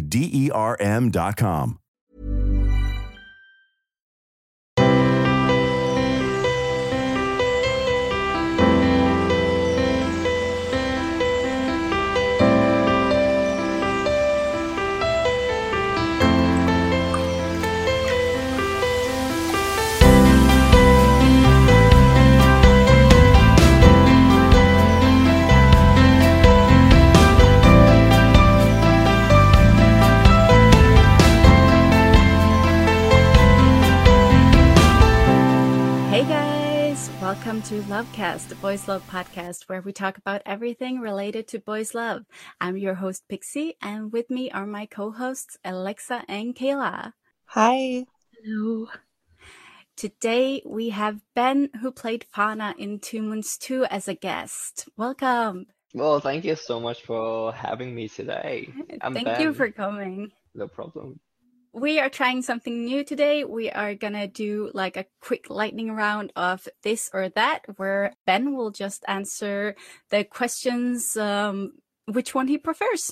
D E R M.com. Hey Lovecast, the Boys Love podcast, where we talk about everything related to boys love. I'm your host Pixie, and with me are my co-hosts Alexa and Kayla. Hi. Hello. Today we have Ben, who played Fauna in Two Moons 2 as a guest. Welcome. Well, thank you so much for having me today. I'm Thank you for coming. No problem. We are trying something new today. We are gonna do like a quick lightning round of this or that, where Ben will just answer the questions, um, which one he prefers.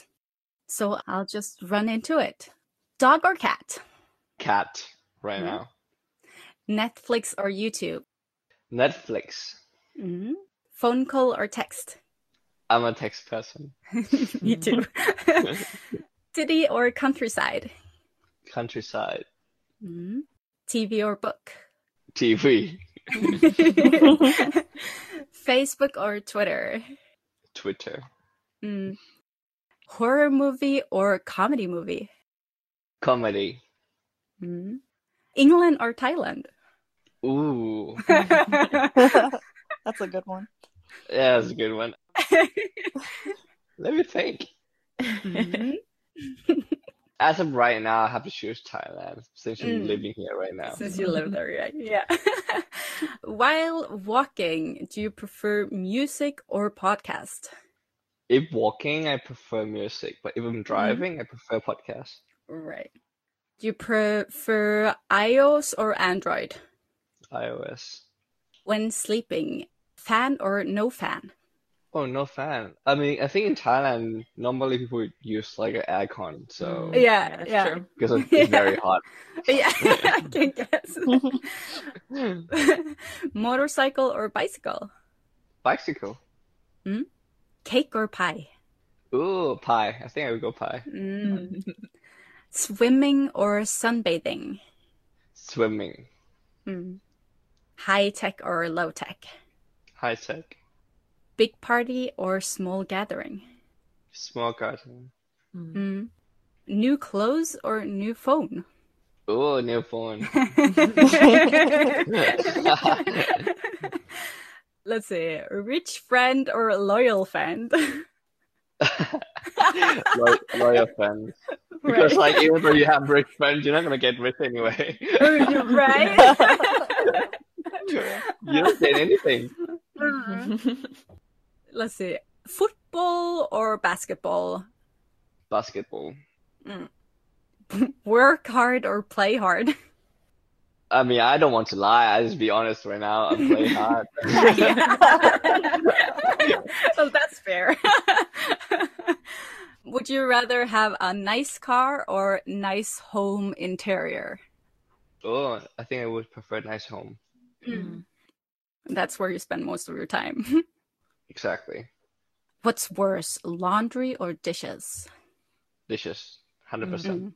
So I'll just run into it. Dog or cat? Cat right Yeah. now. Netflix or YouTube? Netflix. hmm Phone call or text? I'm a text person. Me too. City or countryside? Countryside. hmm TV or book? TV. Facebook or Twitter? Twitter. Mm. Horror movie or comedy movie? Comedy. Mm. England or Thailand? Ooh. That's a good one. Yeah, that's a good one. Let me think. Mhm. As of right now, I have to choose Thailand since I'm Mm. living here right now. Since you live there, right? Yeah. While walking, do you prefer music or podcast? If walking, I prefer music, but if Mm-hmm. I'm driving, I prefer podcast. Right. Do you prefer iOS or Android? iOS. When sleeping, fan or no fan? Oh, no fan. I mean, I think in Thailand, normally people use like an aircon, so Yeah, that's yeah. because it's it's very hot. Yeah, I can guess. Motorcycle or bicycle? Bicycle. Hmm? Cake or pie? Ooh, pie. I think I would go pie. Mm. Swimming or sunbathing? Swimming. Mm. High tech or low tech? High tech. Big party or small gathering? Small gathering. Mm. New clothes or new phone? Oh, new phone. Let's see, a rich friend or a loyal friend? loyal, loyal friends. Because like even though you have rich friends, you're not gonna get rich anyway. right? you don't get anything. Let's see. Football or basketball? Basketball. Mm. Work hard or play hard? I mean, I don't want to lie. I just be honest right now. I'm playing hard. well, that's fair. Would you rather have a nice car or nice home interior? oh, I think I would prefer nice home. Mm. That's where you spend most of your time. Exactly. What's worse, laundry or dishes? Dishes. Hundred percent.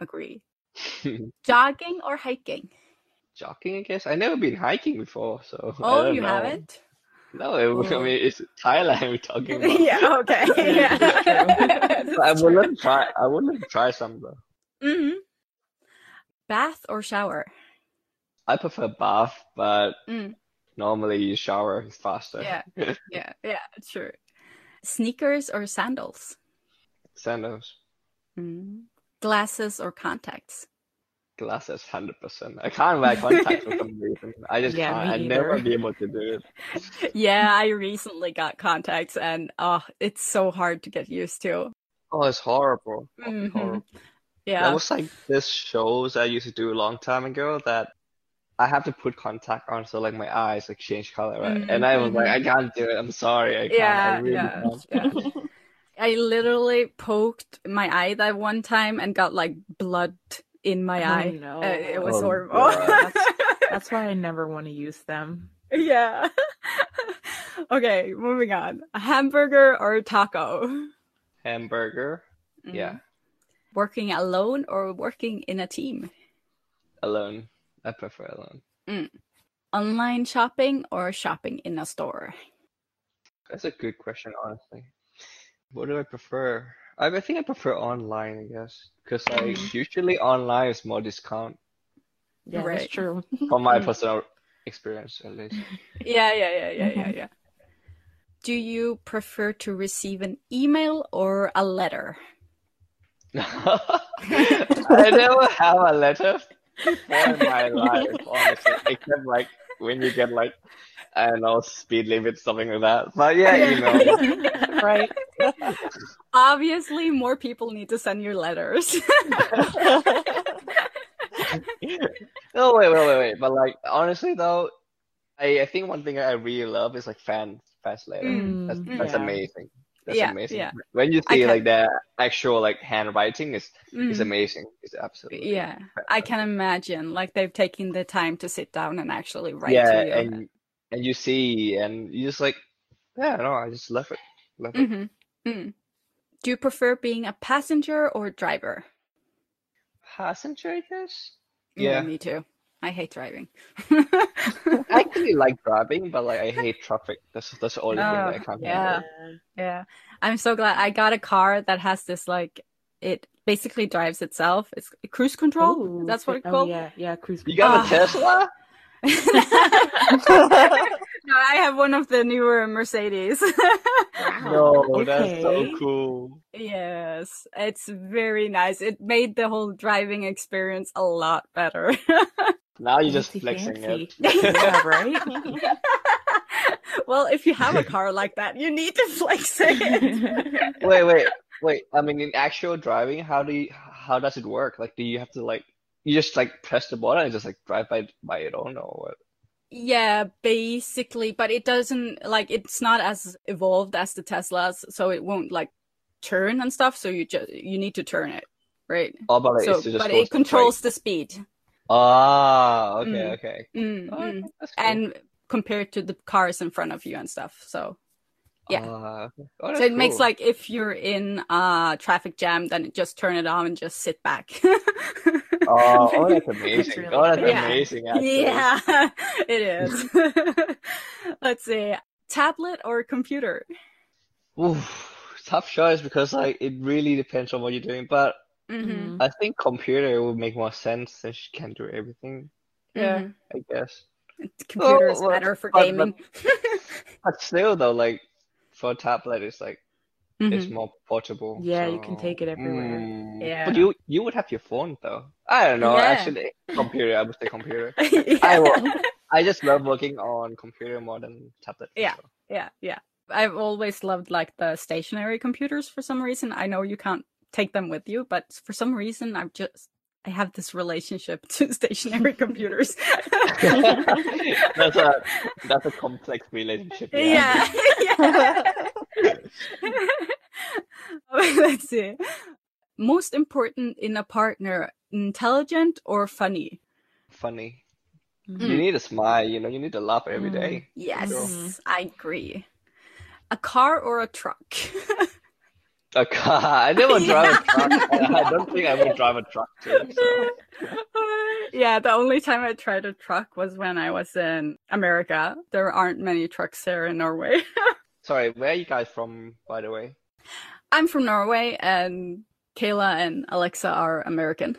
Agree. Jogging or hiking? Jogging, I guess. I never been hiking before, so Oh, you know. haven't? No, it, I Oh. mean it's Thailand we're talking about. yeah, okay. yeah. I would love to try. I would love to try some though. hmm Bath or shower? I prefer bath, but Mm. Normally you shower is faster. Yeah. Yeah, yeah, sure. Sneakers or sandals? Sandals, Mm. Glasses or contacts? glasses, hundred percent. I can't wear contacts for some reason. I just Yeah, can't. I'd never be able to do it. Yeah, I recently got contacts and oh, it's so hard to get used to. Oh, it's horrible. It's horrible. Yeah. There was like this shows I used to do a long time ago that I have to put contact on so like my eyes like change color, right? And I was like, I can't do it. I'm sorry, I can't. I really yeah, can't. yeah. I literally poked my eye that one time and got like blood in my Oh, eye. no. Uh, it was Oh, horrible. God. That's why I never want to use them. yeah. okay, moving on. A hamburger or taco? Hamburger, Mm. yeah, Working alone or working in a team? alone. I prefer alone. Mm. Online shopping or shopping in a store? That's a good question, honestly. What do I prefer? I, I think I prefer online, I guess, because like mm-hmm. usually online is more discount Yeah, Right. that's true. from my personal experience, at least. Yeah, yeah, yeah, yeah, yeah, mm-hmm. yeah. Do you prefer to receive an email or a letter? I never have a letter before in my life, honestly, except like when you get like I don't know speed limit something like that. But yeah, you know, right? Obviously, more people need to send you letters. No, wait, wait, wait, wait. But like honestly though, I I think one thing I really love is like fan fast letter. Mm, That's that's yeah. amazing. That's Yeah, amazing. yeah. When you see like the actual like handwriting is is Mm, amazing. It's absolutely yeah, I can imagine. Like they've taken the time to sit down and actually write yeah, to you. and and you see and you just like yeah, no, I just love it. Love it. Mhm, mm. Do you prefer being a passenger or driver? Passenger, I guess. Yeah, me too. I hate driving. I actually like driving, but like I hate traffic. That's that's the only thing oh, that I Oh, can't yeah. handle. Yeah. I'm so glad I got a car that has this like it basically drives itself. It's cruise control. Ooh, That's what it's oh, called. yeah, yeah, cruise control. You got a Tesla? no, I have one of the newer Mercedes. No, that's so cool. yes, it's very nice. It made the whole driving experience a lot better. Now you're just Fancy, flexing fancy. it. yeah, right? well, if you have a car like that, you need to flex it. Wait, wait, wait. I mean, in actual driving, how do you, how does it work? Like, do you have to like, you just like press the button and just like drive by by your own or what? Yeah, basically, but it doesn't like it's not as evolved as the Teslas, so it won't like turn and stuff. So you just you need to turn it, right? Oh, but so, it but it controls the speed, straight. Ah, okay, Mm. okay. mm, Oh, mm. cool. and compared to the cars in front of you and stuff. So yeah. Ah, okay. Oh, so that's it makes like if you're in a traffic jam, then just turn it on and just sit back. Oh, oh, that's amazing. really oh, that's cool. Yeah. amazing. Actually. Yeah, it is. Let's see, tablet or computer. Oof, tough choice because like it really depends on what you're doing. But Mm-hmm. I think computer would make more sense since you can do everything. Yeah. I guess. Computer is Oh, well, better for but- gaming. But still, though, like for a tablet, it's like It's Mhm. more portable. Yeah, you can take it everywhere. Mm. Yeah. But you you would have your phone though. I don't know. Yeah. Actually, computer. I would say computer. yeah. I will. I just love working on computer more than tablet. Yeah. sure. yeah, yeah. I've always loved like the stationary computers for some reason. I know you can't take them with you, but for some reason I've just I have this relationship to stationary computers. that's a that's a complex relationship. yeah. yeah. Let's see. Most important in a partner, intelligent or funny? Funny. Mhm. You need a smile. You know. You need to laugh every Mm. day. Yes, Mhm. I agree. A car or a truck? A car. I never drive a truck. I, I don't think I would drive a truck too. So. yeah, the only time I tried a truck was when I was in America. There aren't many trucks here in Norway. Sorry, where are you guys from, by the way? I'm from Norway, and Kayla and Alexa are American.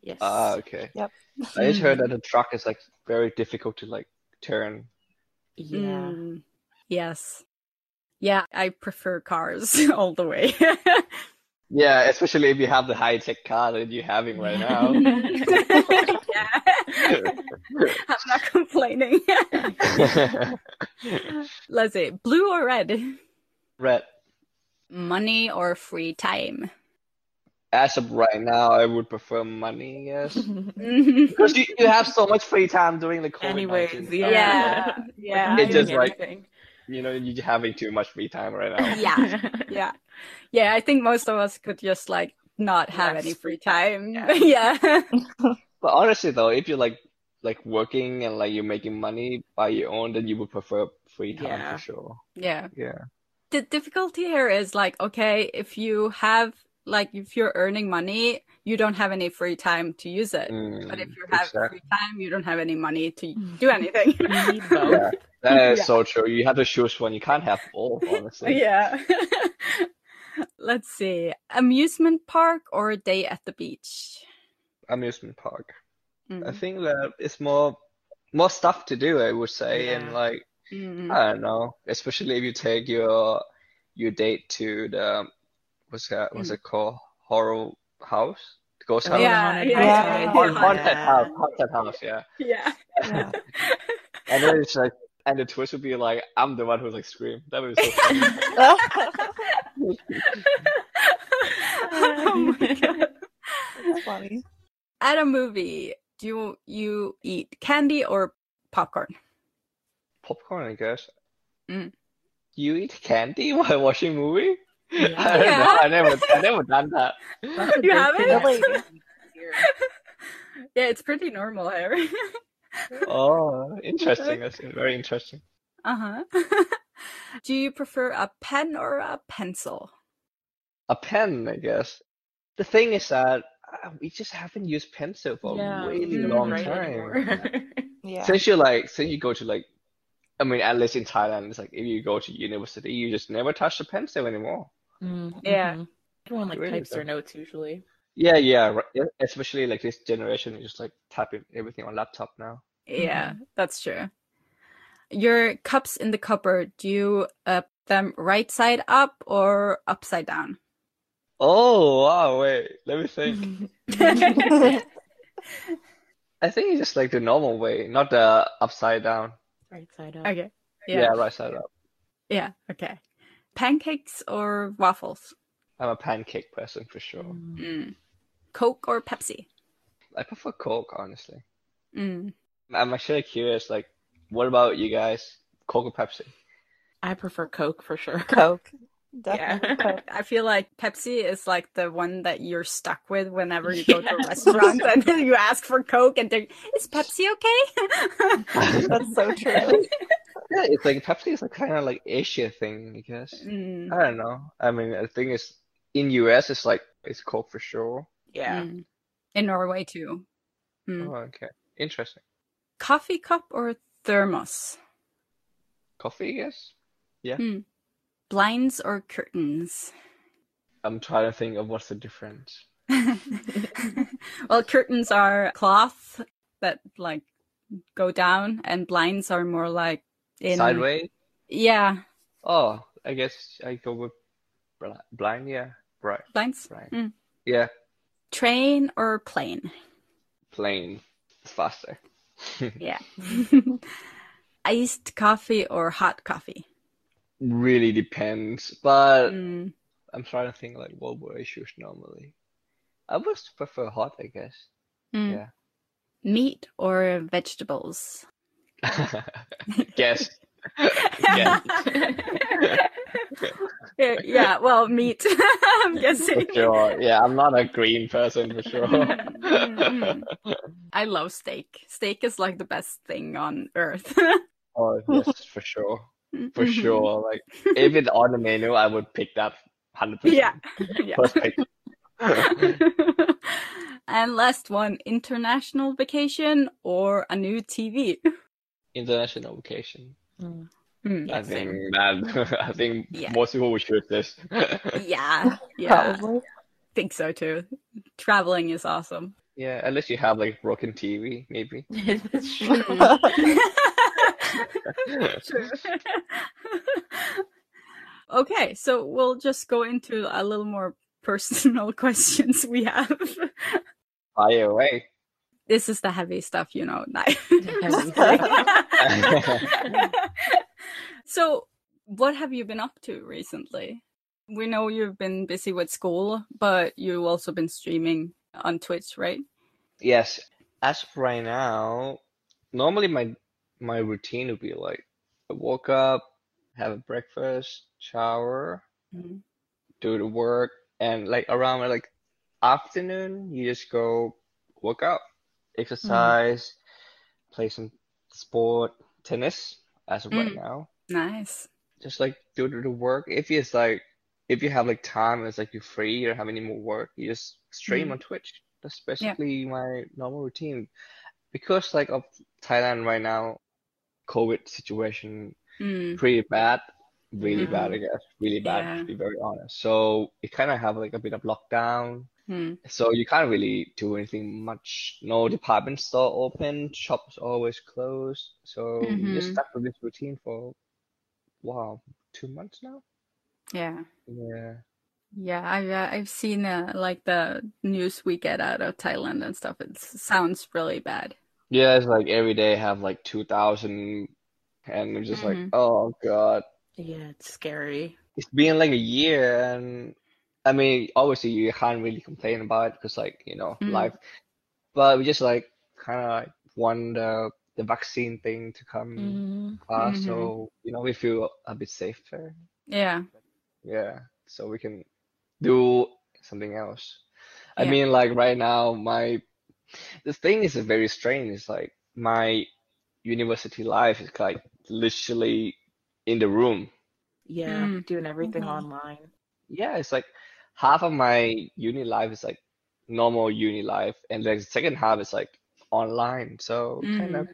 Yes. Ah, okay. Yep. I just heard that a truck is like very difficult to like turn. yeah. Mm, yes. Yeah, I prefer cars all the way. Yeah, especially if you have the high tech car that you're having right now. yeah. I'm not complaining. Let's see. Blue or red? Red. Money or free time? As of right now, I would prefer money, yes. Because you, you have so much free time during the COVID. Anyways, yeah. Yeah. Yeah. It just Doing like- everything. You know, you're having too much free time right now. Yeah. Yeah. Yeah, I think most of us could just like not have Less any free free time. time. Yeah. But honestly, though, if you're like like working and like you're making money by your own, then you would prefer free time Yeah. for sure. yeah. Yeah. The difficulty here is like, okay, if you have like if you're earning money, you don't have any free time to use it. Mm, But if you have exactly. free time, you don't have any money to do anything. You need both. Yeah, that is Yeah. so true. You have to choose one. You can't have both, honestly. yeah. Let's see. Amusement park or a day at the beach? Amusement park. I Mm. think that it's more more stuff to do, I would say, and like Mm. I don't know, especially if you take your your date to the what's that what's it called? Horror house? Ghost Oh, house? Yeah, haunted yeah, house. yeah. Haunted, haunted house, haunted house, yeah. Yeah. Yeah. And then it's like and the twist would be like I'm the one who's like scream. That would be so funny. oh my god. That's funny. At a movie, do you, you eat candy or popcorn? Popcorn, I guess. Mm. You eat candy while watching movie? I don't Yeah. know. I never I never done that. You haven't? Really? Yeah, it's pretty normal here. Oh, interesting. That's very interesting. uh-huh. do you prefer a pen or a pencil? A pen, I guess. The thing is that uh, we just haven't used pencil for Yeah, a really Mm. long write time. Yeah. Since you like, since you go to like, I mean, at least in Thailand, it's like if you go to university, you just never touch the pencil anymore. Mm, Yeah. mhm. Everyone like Really types their notes usually. Yeah, yeah, right. Especially like this generation, you just like tapping everything on laptop now. Yeah, that's true. Your cups in the cupboard, do you uh, them right side up or upside down? Oh, wow, wait, let me think. I think it's just like the normal way, not the upside down. right side up. okay. Yeah, Yeah. right side up. Yeah. Okay. Pancakes or waffles? I'm a pancake person for sure. Mm. Coke or Pepsi? I prefer Coke, honestly. Mm. I'm actually curious, like, what about you guys? Coke or Pepsi? I prefer Coke for sure. Coke. Yeah. Coke. I feel like Pepsi is like the one that you're stuck with whenever you go to a restaurant and you ask for Coke and they're, is Pepsi okay? That's so true. Yeah, it's like Pepsi is like kind of like Asia thing, I guess. Mm. I don't know. I mean, the thing is, in US, it's like it's Coke for sure. Yeah. Mm. In Norway too. Mm. Oh, okay, interesting. Coffee cup or thermos? Coffee, yes. Yeah. Blinds or curtains? I'm trying to think of what's the difference. well, curtains are cloth that like go down, and blinds are more like in Sideways? Yeah, Oh, I guess I go with blind, yeah. Right. Blinds? Right. Mm. Yeah. Train or plane? Plane. It's faster. Yeah. Iced coffee or hot coffee? Really depends, but Mm. I'm trying to think like what would I choose normally. I would prefer hot, I guess. Mm. Yeah. Meat or vegetables? Guess. Guess. yeah, yeah, well, meat, I'm guessing. For sure. Yeah, I'm not a green person for sure. Mm, I love steak. Steak is like the best thing on earth. oh yes, for sure. For sure. Like if it's on the menu, I would pick that hundred percent. Yeah. yeah. And last one, international vacation or a new TV? International vacation. Mm. Hmm, I same. think that I think Yeah. most people would choose this. Yeah, yeah, Probably. think so too. Traveling is awesome. yeah, unless you have like broken TV, maybe. That's true. True. okay, so we'll just go into a little more personal questions we have. Fire away. This is the heavy stuff, you know. so, what have you been up to recently? We know you've been busy with school, but you've also been streaming on Twitch, right? Yes, as of right now, normally my my routine would be like I woke up, have a breakfast, shower, Mhm. do the work, and like around like afternoon, you just go work out, exercise, play some sport, tennis as of right Mm. now. Nice. Just like do the work. If it's like if you have like time, it's like you're free, you don't have any more work, you just stream Mm. on Twitch. That's basically my normal routine. Because like of Thailand right now, COVID situation Mm. pretty bad, really bad, Mhm. I guess, really bad Yeah. to be very honest. So it kind of have like a bit of lockdown. Mm. So you can't really do anything much. No department store open, shops always closed. So you just Mhm. stuck with this routine for wow, two months now. Yeah. Yeah. Yeah, I've uh, I've seen uh, like the news we get out of Thailand and stuff. It sounds really bad. Yeah, it's like every day have like 2,000 and I'm just like, Mhm. oh God. yeah, it's scary. It's been like a year and I mean, obviously you can't really complain about it because like, you know, Mm. life. But we just like kind of like want the the vaccine thing to come Mm. fast, Mhm. so you know we feel a bit safer. Yeah. Yeah, so we can do something else. I Yeah. mean, like right now, my the thing is very strange. It's like my university life is like literally in the room. Yeah, Mm. doing everything Mhm. online. Yeah, it's like half of my uni life is like normal uni life, and the second half is like online. So kind of mm-hmm.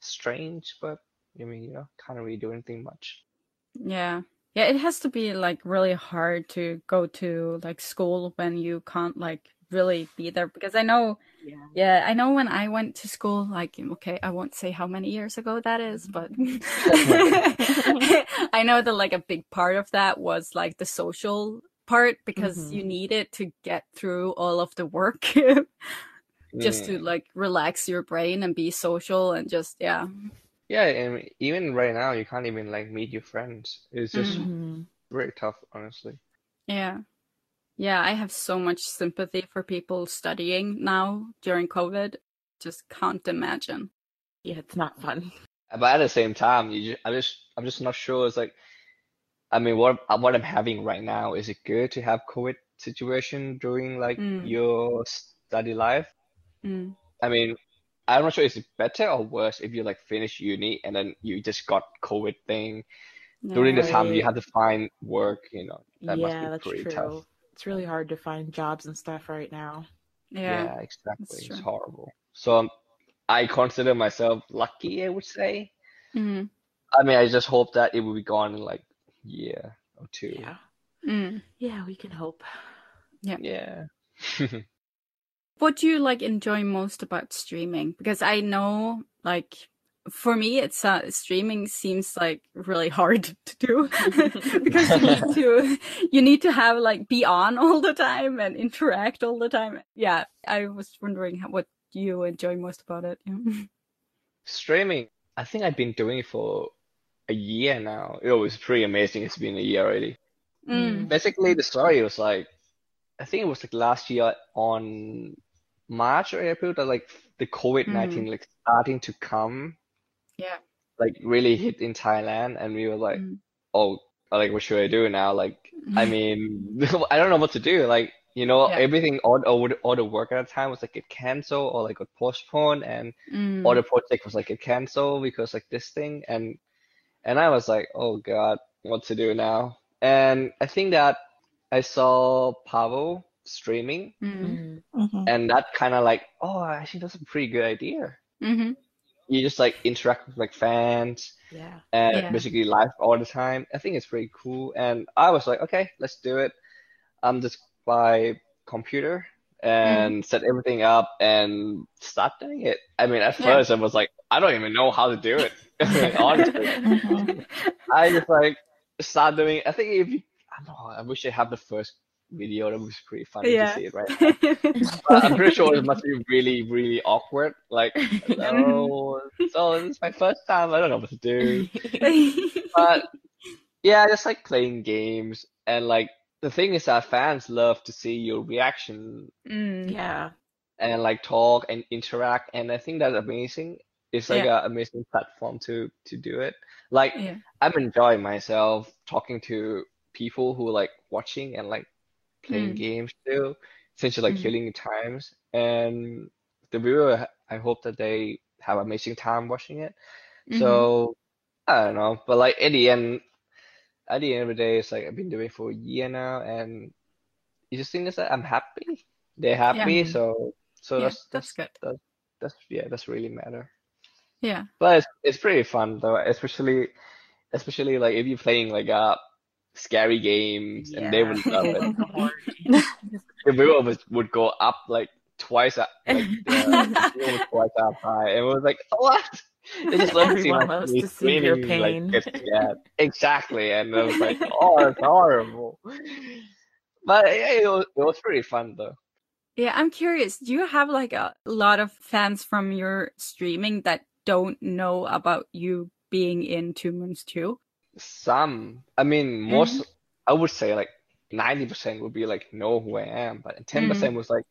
strange, but I mean, you know, can't really do anything much. Yeah. Yeah, it has to be like really hard to go to like school when you can't like really be there because I know Yeah. yeah, I know when I went to school like okay, I won't say how many years ago that is, but I know that like a big part of that was like the social part because you Mhm. need it to get through all of the work just to Mm. like relax your brain and be social and just yeah. Yeah, and even right now, you can't even like meet your friends. It's just Mhm. very tough, honestly. Yeah. Yeah, I have so much sympathy for people studying now during COVID. Just can't imagine. Yeah, it's not fun. But at the same time, you just, I just, I'm just not sure. It's like, I mean, what what I'm having right now, is it good to have COVID situation during like Mm. your study life? Mm. I mean, I'm not sure is it better or worse if you like finish uni and then you just got COVID thing during the time you have to find work, you know, that must Yeah, that's true. tough. It's really hard to find jobs and stuff right now. Yeah. Yeah, exactly. It's horrible. So um, I consider myself lucky, I would say. Mm. I mean, I just hope that it will be gone in like year or two. Yeah. Mm. Yeah, we can hope. Yeah. Yeah. What do you like enjoy most about streaming? Because I know like for me, it's uh, streaming seems like really hard to do because you need to you need to have like be on all the time and interact all the time. Yeah, I was wondering how, what you enjoy most about it. Yeah. Streaming, I think I've been doing it for a year now. It was pretty amazing. It's been a year already. Mm. Basically, the story was like, I think it was like last year on March or April that like the COVID-19 like starting to come, Yeah. like really hit in Thailand, and we were like, Mm. oh, like what should I do now? Like, I mean, I don't know what to do. Like, you know, Yeah. everything, all, all, the- all the work at the time was like get canceled or like got postponed, and Mm. all the project was like get canceled because like this thing, and and I was like, oh God, what to do now? And I think that I saw Pavel streaming, Mm. Mm. Mhm. and that kind of like, oh, actually, that's a pretty good idea. hmm You just like interact with like fans Yeah. and Yeah. basically live all the time. I think it's pretty cool. And I was like, okay, let's do it. I'm just by computer and set everything up and start doing it. I mean, at Yeah. first I was like, I don't even know how to do it. Honestly, Mhm. I just like start doing. I think if you, I don't know, I wish I had the first video. That was pretty funny Yeah. to see it right. But I'm pretty sure it must be really, really awkward. Like, oh, so this is my first time. I don't know what to do. But yeah, just like playing games and like the thing is that fans love to see your reaction Mm. Yeah. and like talk and interact, and I think that's amazing. It's like Yeah. a amazing platform to to do it. Like Yeah. I'm enjoying myself talking to people who like watching and like playing Mm. games too, essentially like Mm. killing times. And the viewer, I hope that they have an amazing time watching it. Mhm. So I don't know, but like at the end, at the end of the day, it's like I've been doing it for a year now, and you just think is that I'm happy. They're happy, Yeah. so so Yeah, that's that's that's good. that's yeah, that's really matter. Yeah. But it's it's pretty fun though, especially especially like if you're playing like uh scary games and they would love it. The viewer would, would go up like twice up like the twice up high and it was like what? They just love to see Everyone my loves to see your screaming, like, pain. get scared. Exactly, and I was like, oh, it's horrible. But yeah, it was, it was pretty fun though. Yeah, I'm curious. Do you have like a lot of fans from your streaming that don't know about you being in Two Moons 2? Some, I mean, Mm-hmm. most, I would say like 90% would be like, know who I am, but 10% Mm-hmm. was like,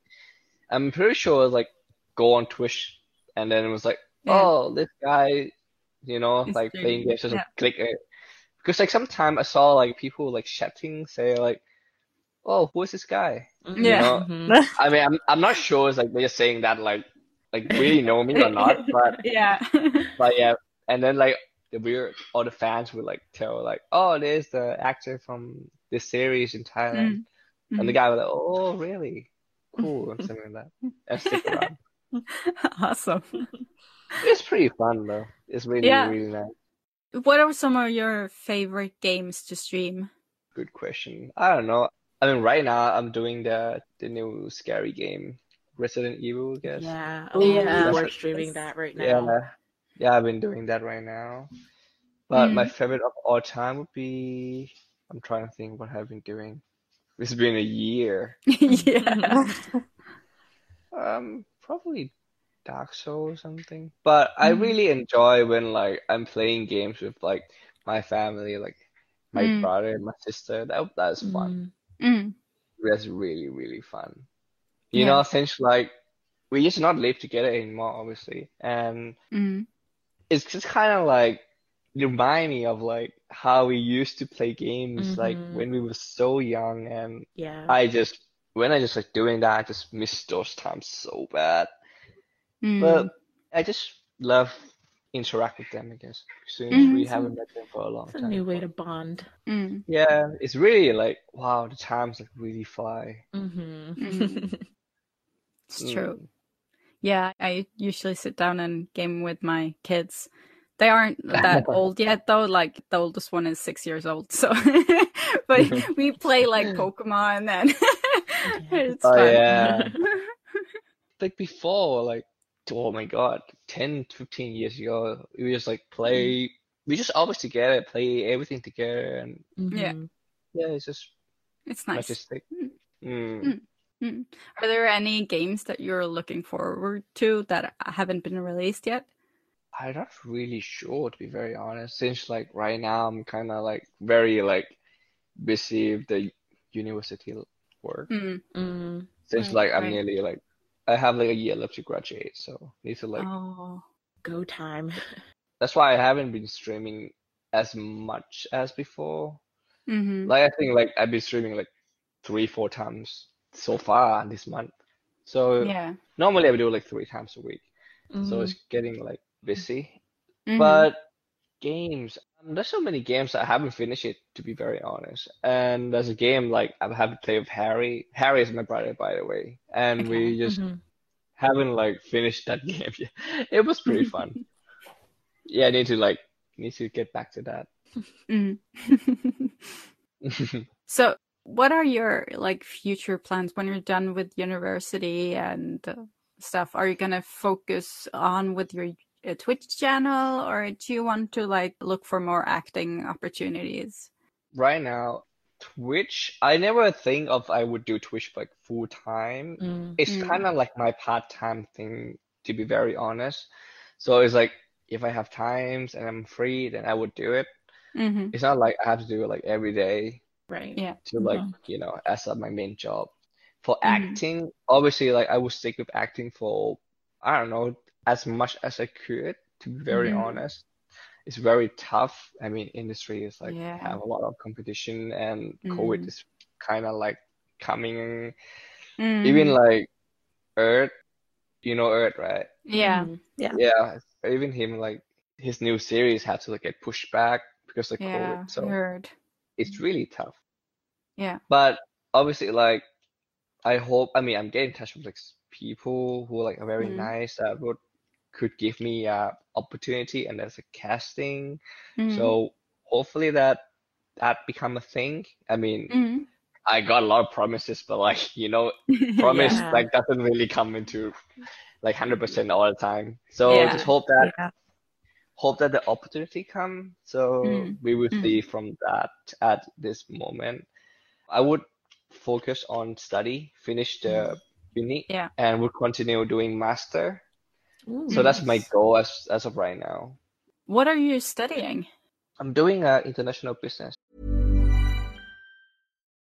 I'm pretty sure like, go on Twitch, and then it was like, Yeah. oh, this guy, you know, He's like playing games, just yeah. click it. Because like sometimes I saw like people like chatting, say like, oh, who is this guy? Yeah. know? Mhm. I mean, I'm I'm not sure it's like they're saying that like like really know me or not, but yeah. but yeah, and then like the weird all the fans would like tell like, oh, there's the actor from this series in Thailand, Mm. and the guy was like, oh, really? Cool, and something like that, and stick around. awesome. It's pretty fun though. It's really Yeah. really nice. What are some of your favorite games to stream? Good question. I don't know. I mean, right now I'm doing the the new scary game, Resident Evil, I guess. Yeah. Oh, yeah. We're streaming that right now. Yeah, yeah, I've been doing that right now. But my Mm. favorite of all time would be, I'm trying to think what I've been doing. It's been a year. yeah. Um, probably Dark Souls or something. But I Mm. really enjoy when like I'm playing games with like my family, like my Mm. brother and my sister. That that's fun. Mm. That's really really fun. You Yeah. know, since like we just not live together anymore, obviously, and Mm. it's just kind of like remind me of like how we used to play games like Mhm. when we were so young and Yeah. I just when I just like doing that I just miss those times so bad Mm. but I just love interact with them I guess since Mhm. we haven't met them for a long It's a new way to bond. Mm. yeah it's really like wow the times like really fly Mm-hmm. Mm. It's Mm. true. Yeah, I usually sit down and game with my kids. They aren't that old yet though, like the oldest one is six years old, so but we play like Pokemon and then it's oh fun. yeah like before like oh my God, 10, 15 years ago, we just like play, we just always together, play everything together, and Yeah. Mhm. yeah, it's just It's nice. majestic. Mm. Mm. Mm. Mm. Are there any games that you're looking forward to that haven't been released yet? I'm not really sure, to be very honest, since like right now I'm kind of like very like busy with the university work. Mm. Mm. Since Right, like I'm right. nearly like I have like a year left to graduate, so need to like Oh. Go time. that's why I haven't been streaming as much as before. hmm Like I think like I've been streaming like three, four times so far this month. So Yeah. normally I would do like three times a week. So Mhm. it's getting like busy. Mhm. But games, um, there's so many games I haven't finished it, to be very honest. And there's a game like I haven't played with Harry. Harry is my brother, by the way, and we just Mhm. haven't like finished that game yet. It was pretty fun. Yeah, I need to like need to get back to that. Mm. so, what are your like future plans when you're done with university and uh, stuff? Are you gonna focus on with your uh, Twitch channel, or do you want to like look for more acting opportunities? Right now, Twitch, I never think of I would do Twitch like full time. Mm. It's Mm. kind of like my part-time thing, to be very honest. So it's like if I have times and I'm free, then I would do it. hmm It's not like I have to do it like every day Right. Yeah. to like, Mhm. you know, as a, my main job. For Mhm. acting, obviously, like I would stick with acting for, I don't know, as much as I could, to be very Mhm. honest. It's very tough. I mean, industry is like Yeah. have a lot of competition and COVID is kind of like coming. Even like Earth, you know Earth, right? yeah, Mhm. Yeah, even him like his new series had to like get pushed back because of yeah, COVID. So heard. it's really tough. Yeah. But obviously, like, I hope, I mean, I'm getting in touch with like people who like are very Mhm. nice that would could give me a opportunity and there's a casting. Mhm. So hopefully that that become a thing. I mean, Mhm. I got a lot of promises, but like, you know, promise Yeah. like doesn't really come into like 100% all the time. So Yeah. just hope that Yeah. hope that the opportunity come. So Mm. we will Mm. see from that at this moment. I would focus on study, finish the uni, Yeah. and would continue doing master. Ooh, So that's my goal as as of right now. What are you studying? I'm doing uh, international business.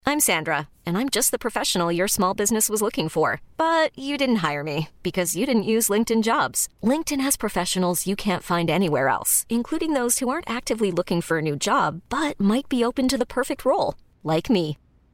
I'm Sandra, and I'm just the professional your small business was looking for. But you didn't hire me because you didn't use LinkedIn jobs. LinkedIn has professionals you can't find anywhere else, including those who aren't actively looking for a new job but might be open to the perfect role, like me.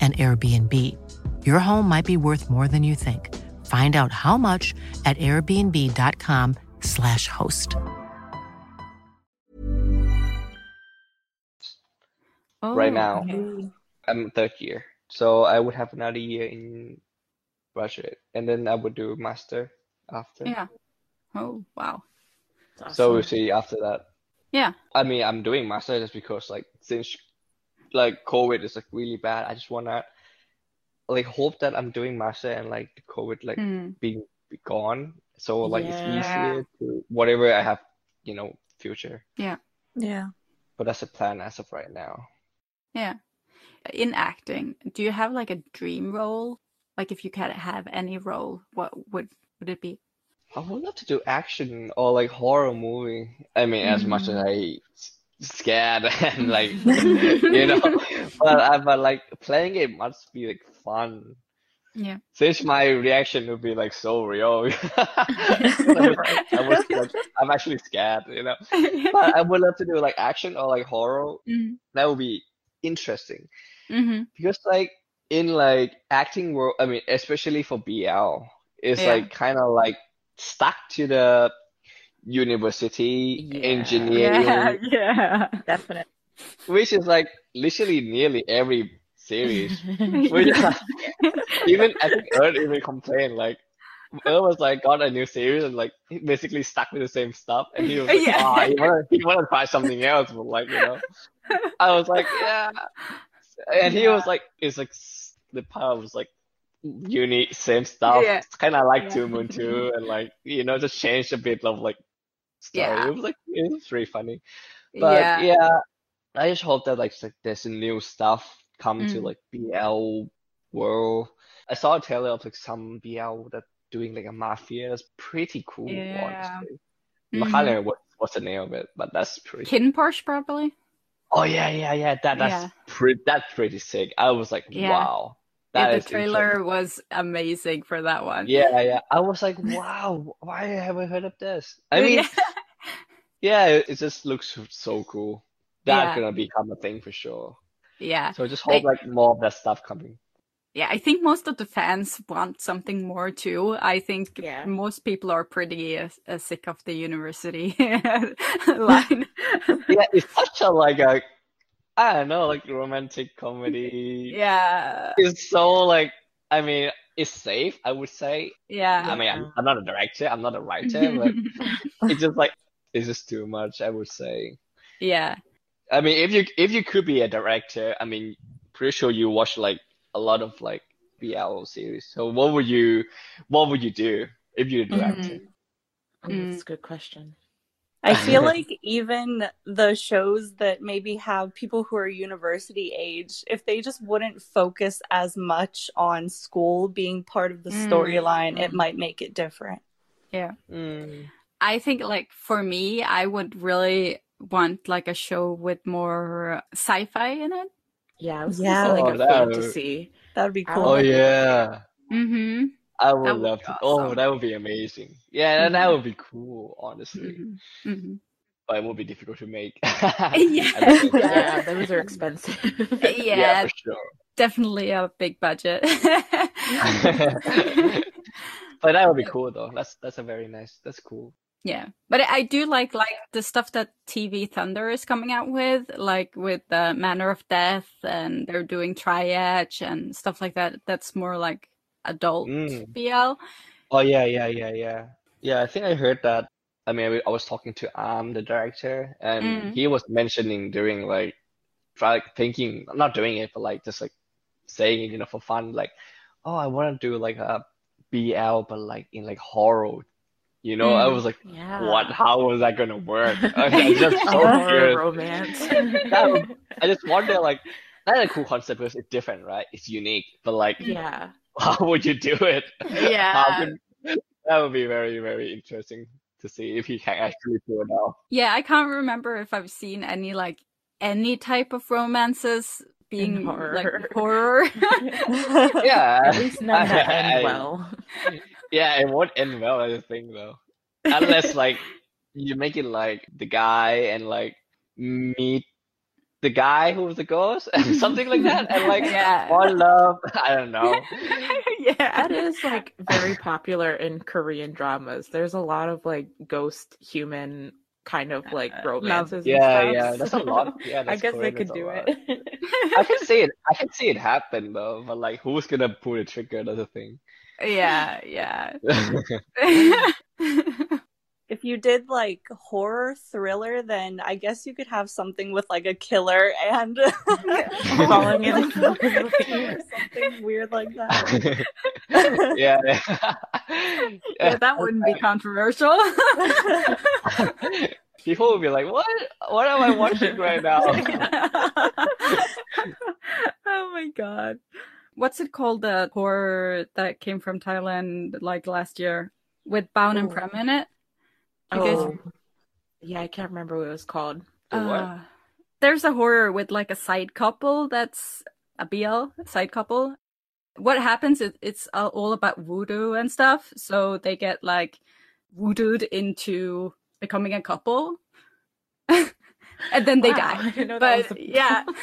an Airbnb. Your home might be worth more than you think. Find out how much at airbnb.com/slash host. right Oh, now. okay. I'm third year, so I would have another year in graduate, and then I would do master after. Yeah. Oh, wow. So we'll see after that. Yeah. I mean, I'm doing master just because like since like COVID is like really bad, I just wanna like hope that I'm doing master and like the COVID like Mm. being be gone, so like it's easier to whatever I have, you know, future. Yeah. Yeah. But that's a plan as of right now. Yeah. In acting, do you have like a dream role? Like if you could have any role, what would would it be? I would love to do action or like horror movie. I mean, as much as I I s- scared and like you know, but I but like playing it must be like fun. Yeah. Since my reaction would be like so real, I was like, I'm actually scared, you know. But I would love to do like action or like horror. Mhm. That would be interesting hmm because like in like acting world, I mean, especially for BL, it's Yeah. like kind of like stuck to the university engineering, Yeah, yeah. Definitely. which is like literally nearly every series. Which, even I think Earth even complained like Earth was like got a new series and like basically stuck with the same stuff and he was like, Yeah. ah, he wanna he wanna try something else, but like you know, I was like, yeah, and he was like, it's like the part was like uni same stuff, Yeah. kind of like Yeah. Two Moon two and like you know just changed a bit of like story. Yeah. It was like it was really funny, but Yeah. yeah, I just hope that like, s- like there's new stuff come to Mm. like BL world. I saw a trailer of like some BL that doing like a mafia. That's pretty cool, Yeah. honestly. I Mhm. can't remember what what's the name of it, but that's pretty. Hidden Porsche, probably. Oh yeah, yeah, yeah. That that's Yeah. pretty. That's pretty sick. I was like, Yeah. wow, Yeah, that the is trailer was amazing for that one. Yeah, yeah. I was like, wow, why have I heard of this? I mean, yeah, it it just looks so- so cool. That's Yeah. gonna become a thing for sure. Yeah. So just hope Like- like more of that stuff coming. Yeah, I think most of the fans want something more too. I think Yeah. most people are pretty uh, uh, sick of the university line. Yeah, it's such a like a, I don't know, like romantic comedy. yeah, It's so like, I mean, it's safe, I would say. yeah. I mean, I'm, I'm not a director, I'm not a writer, but it's just like, it's just too much, I would say. yeah, I mean, if you if you could be a director, I mean, pretty sure you watch like a lot of like BL series. So what would you what would you do if you're a director? Oh, that's a good question. I feel like even the shows that maybe have people who are university age, if they just wouldn't focus as much on school being part of the Mm. storyline, it Mm. might make it different. yeah. Mm. I think like for me, I would really want like a show with more sci-fi in it. Yeah, I was Yeah. gonna Oh, like a that fantasy. That would be cool. Oh yeah, Mm-hmm. I would That would love be to. Oh, that would be amazing. Yeah, that, that would be cool, honestly. Mm-hmm. Mm-hmm. But it would be difficult to make. Yeah. At the same time. Yeah, those are expensive. Yeah, Yeah, for sure. definitely a big budget. But that would be cool though. That's that's a very nice. That's cool. Yeah, but I do like like the stuff that TV Thunder is coming out with, like with the Manner of Death, and they're doing Triage and stuff like that. That's more like adult Mm. BL. Oh yeah, yeah, yeah, yeah. Yeah, I think I heard that. I mean, I was talking to Am, the director, and Mm. he was mentioning during like try like thinking, not doing it, but like just like saying it, you know, for fun, like, oh, I want to do like a BL, but like in like horror You know, I Mm, was like, yeah. what? How was that gonna work? I was just A so horror curious. romance. That I just wonder, like, that's a cool concept because it's different, right? It's unique, but like, yeah. how would you do it? Yeah. How could, that would be very, very interesting to see if he can actually pull it off. Yeah, I can't remember if I've seen any like any type of romances being horror. like horror. Yeah. At least none that I- end well. Yeah, it won't end well, I think, though. Unless, like, you make it like the guy and, like, meet the guy who was the ghost, something like that, and, like, Yeah. fall in love. I don't know. yeah. That is like very popular in Korean dramas. There's a lot of like ghost human kind of like uh, romances. Yeah, stuff, yeah, that's a lot. so Yeah, I that's guess they could do lot. it. I can see it. I can see it happen though, but like, who's gonna pull the trigger? That's the thing. Yeah, yeah. If you did like horror thriller, then I guess you could have something with like a killer and falling in love or something weird like that. yeah. yeah, that wouldn't be controversial. People would be like, "What? What am I watching right now?" oh my god. What's it called? The horror that came from Thailand like last year with Boun and Oh. Prem in it. You guys- Oh, yeah, I can't remember what it was called. Uh, there's a horror with like a side couple that's a BL side couple. What happens is it's all about voodoo and stuff. So they get like voodooed into becoming a couple. and then they Wow, die. I didn't know that was But the- yeah.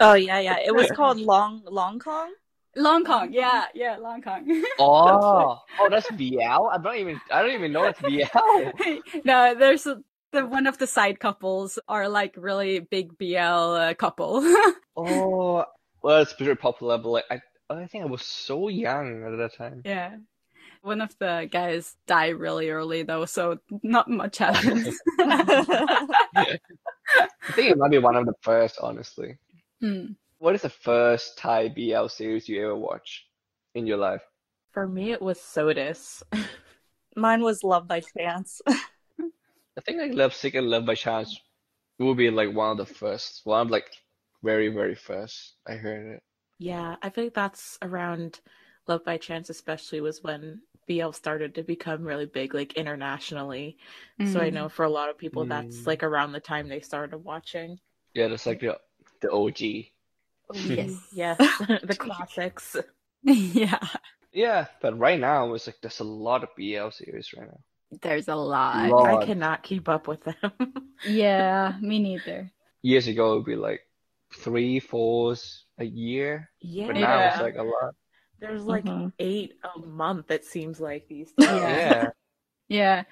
Oh yeah, yeah. It was called Long Long Kong. Long Kong. Yeah, yeah, Long Kong. Oh, oh, that's BL. I don't even. I don't even know it's BL. no, there's the one of the side couples are like really big BL uh, couple. Oh, well, it's very popular, but like, I, I think I was so young at that time. Yeah. One of the guys die really early though, so not much happens. I think it might be one of the first, honestly. Hmm. What is the first Thai BL series you ever watched in your life? For me, it was Sotus. Mine was Love by Chance. I think like Love Sick and Love by Chance will be like one of the first, one of like very, very first I heard it. Yeah, I think that's around Love by Chance, especially was when BL started to become really big, like internationally. So I Mm. know for a lot of people, that's Mm. like around the time they started watching. Yeah, that's like the the OG. Yes. Yes, the classics. yeah. Yeah, but right now it's like there's a lot of BL series right now. There's a lot. Lot. I cannot keep up with them. Yeah, me neither. Years ago it would be like three, fours a year, yeah, but now it's like a lot. there's like Mhm. eight a month, it seems like these days. Yeah. Yeah. Yeah.